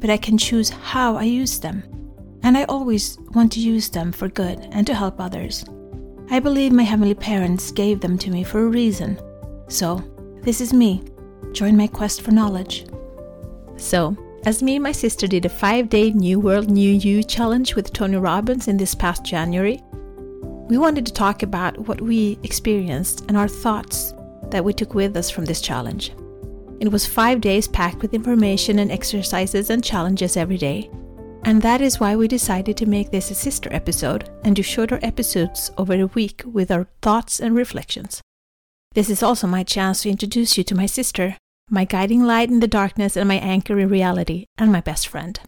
but I can choose how I use them. And I always want to use them for good and to help others. I believe my heavenly parents gave them to me for a reason. So, this is me. Join my quest for knowledge. So, as me and my sister did a five day New World New You challenge with Tony Robbins in this past January, we wanted to talk about what we experienced and our thoughts that we took with us from this challenge. It was five days packed with information and exercises and challenges every day. And that is why we decided to make this a sister episode and do shorter episodes over the week with our thoughts and reflections. This is also my chance to introduce you to my sister, my guiding light in the darkness and my anchor in reality, and my best friend.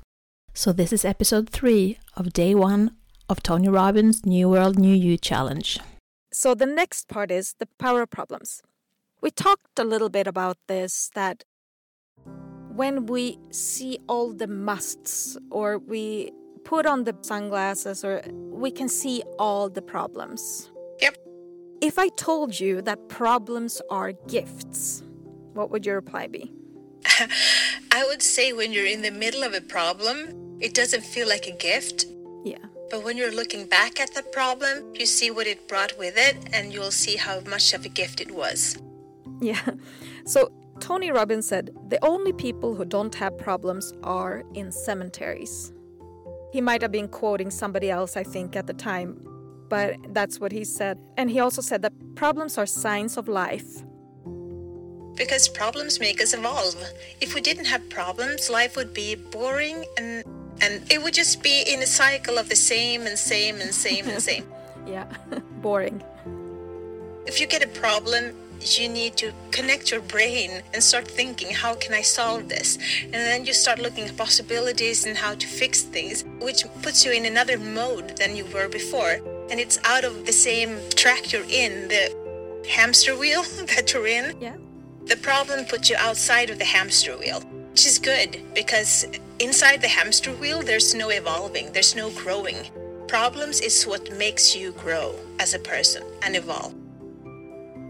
So, this is episode 3 of day 1 of Tony Robbins' New World New You Challenge. So, the next part is the power problems. We talked a little bit about this that when we see all the musts or we put on the sunglasses or we can see all the problems. Yep. If I told you that problems are gifts, what would your reply be? I would say when you're in the middle of a problem, it doesn't feel like a gift. Yeah. But when you're looking back at the problem, you see what it brought with it and you'll see how much of a gift it was. Yeah. So Tony Robbins said the only people who don't have problems are in cemeteries. He might have been quoting somebody else, I think, at the time, but that's what he said. And he also said that problems are signs of life. Because problems make us evolve. If we didn't have problems, life would be boring and and it would just be in a cycle of the same and same and same and same. yeah, boring. If you get a problem, you need to connect your brain and start thinking how can i solve this? And then you start looking at possibilities and how to fix things which puts you in another mode than you were before. And it's out of the same track you're in the hamster wheel that you're in. Yeah. The problem puts you outside of the hamster wheel which is good because inside the hamster wheel there's no evolving there's no growing. Problems is what makes you grow as a person and evolve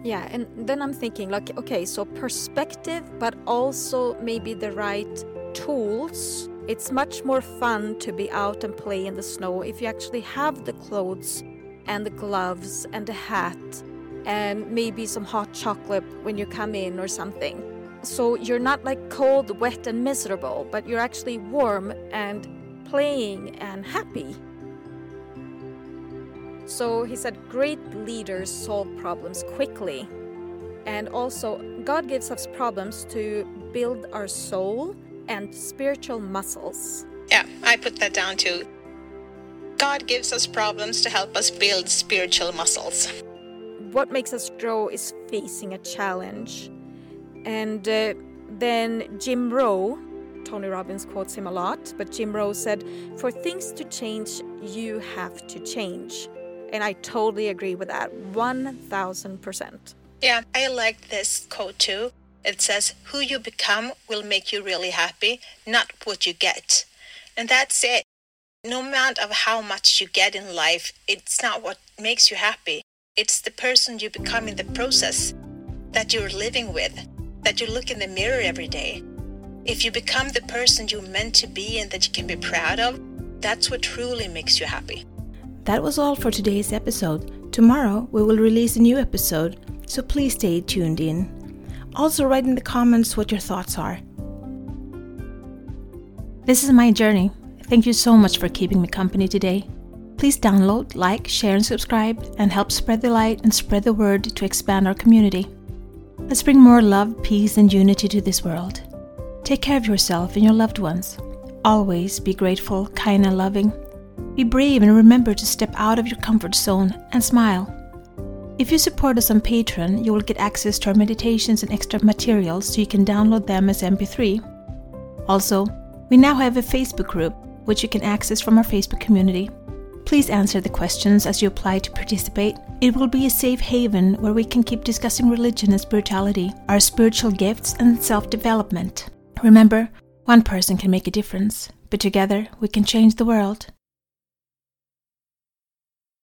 yeah, and then I'm thinking, like, okay, so perspective, but also maybe the right tools. It's much more fun to be out and play in the snow if you actually have the clothes and the gloves and the hat and maybe some hot chocolate when you come in or something. So you're not like cold, wet, and miserable, but you're actually warm and playing and happy. So he said, Great leaders solve problems quickly. And also, God gives us problems to build our soul and spiritual muscles. Yeah, I put that down too. God gives us problems to help us build spiritual muscles. What makes us grow is facing a challenge. And uh, then Jim Rohn, Tony Robbins quotes him a lot, but Jim Rohn said, For things to change, you have to change. And I totally agree with that 1000%. Yeah, I like this quote too. It says, Who you become will make you really happy, not what you get. And that's it. No matter of how much you get in life, it's not what makes you happy. It's the person you become in the process that you're living with, that you look in the mirror every day. If you become the person you're meant to be and that you can be proud of, that's what truly makes you happy. That was all for today's episode. Tomorrow we will release a new episode, so please stay tuned in. Also, write in the comments what your thoughts are. This is my journey. Thank you so much for keeping me company today. Please download, like, share, and subscribe, and help spread the light and spread the word to expand our community. Let's bring more love, peace, and unity to this world. Take care of yourself and your loved ones. Always be grateful, kind, and loving be brave and remember to step out of your comfort zone and smile. If you support us on Patreon, you will get access to our meditations and extra materials so you can download them as MP3. Also, We now have a Facebook group, which you can access from our Facebook community. Please answer the questions as you apply to participate. It will be a safe haven where we can keep discussing religion and spirituality, our spiritual gifts, and self development. Remember, one person can make a difference, but together we can change the world.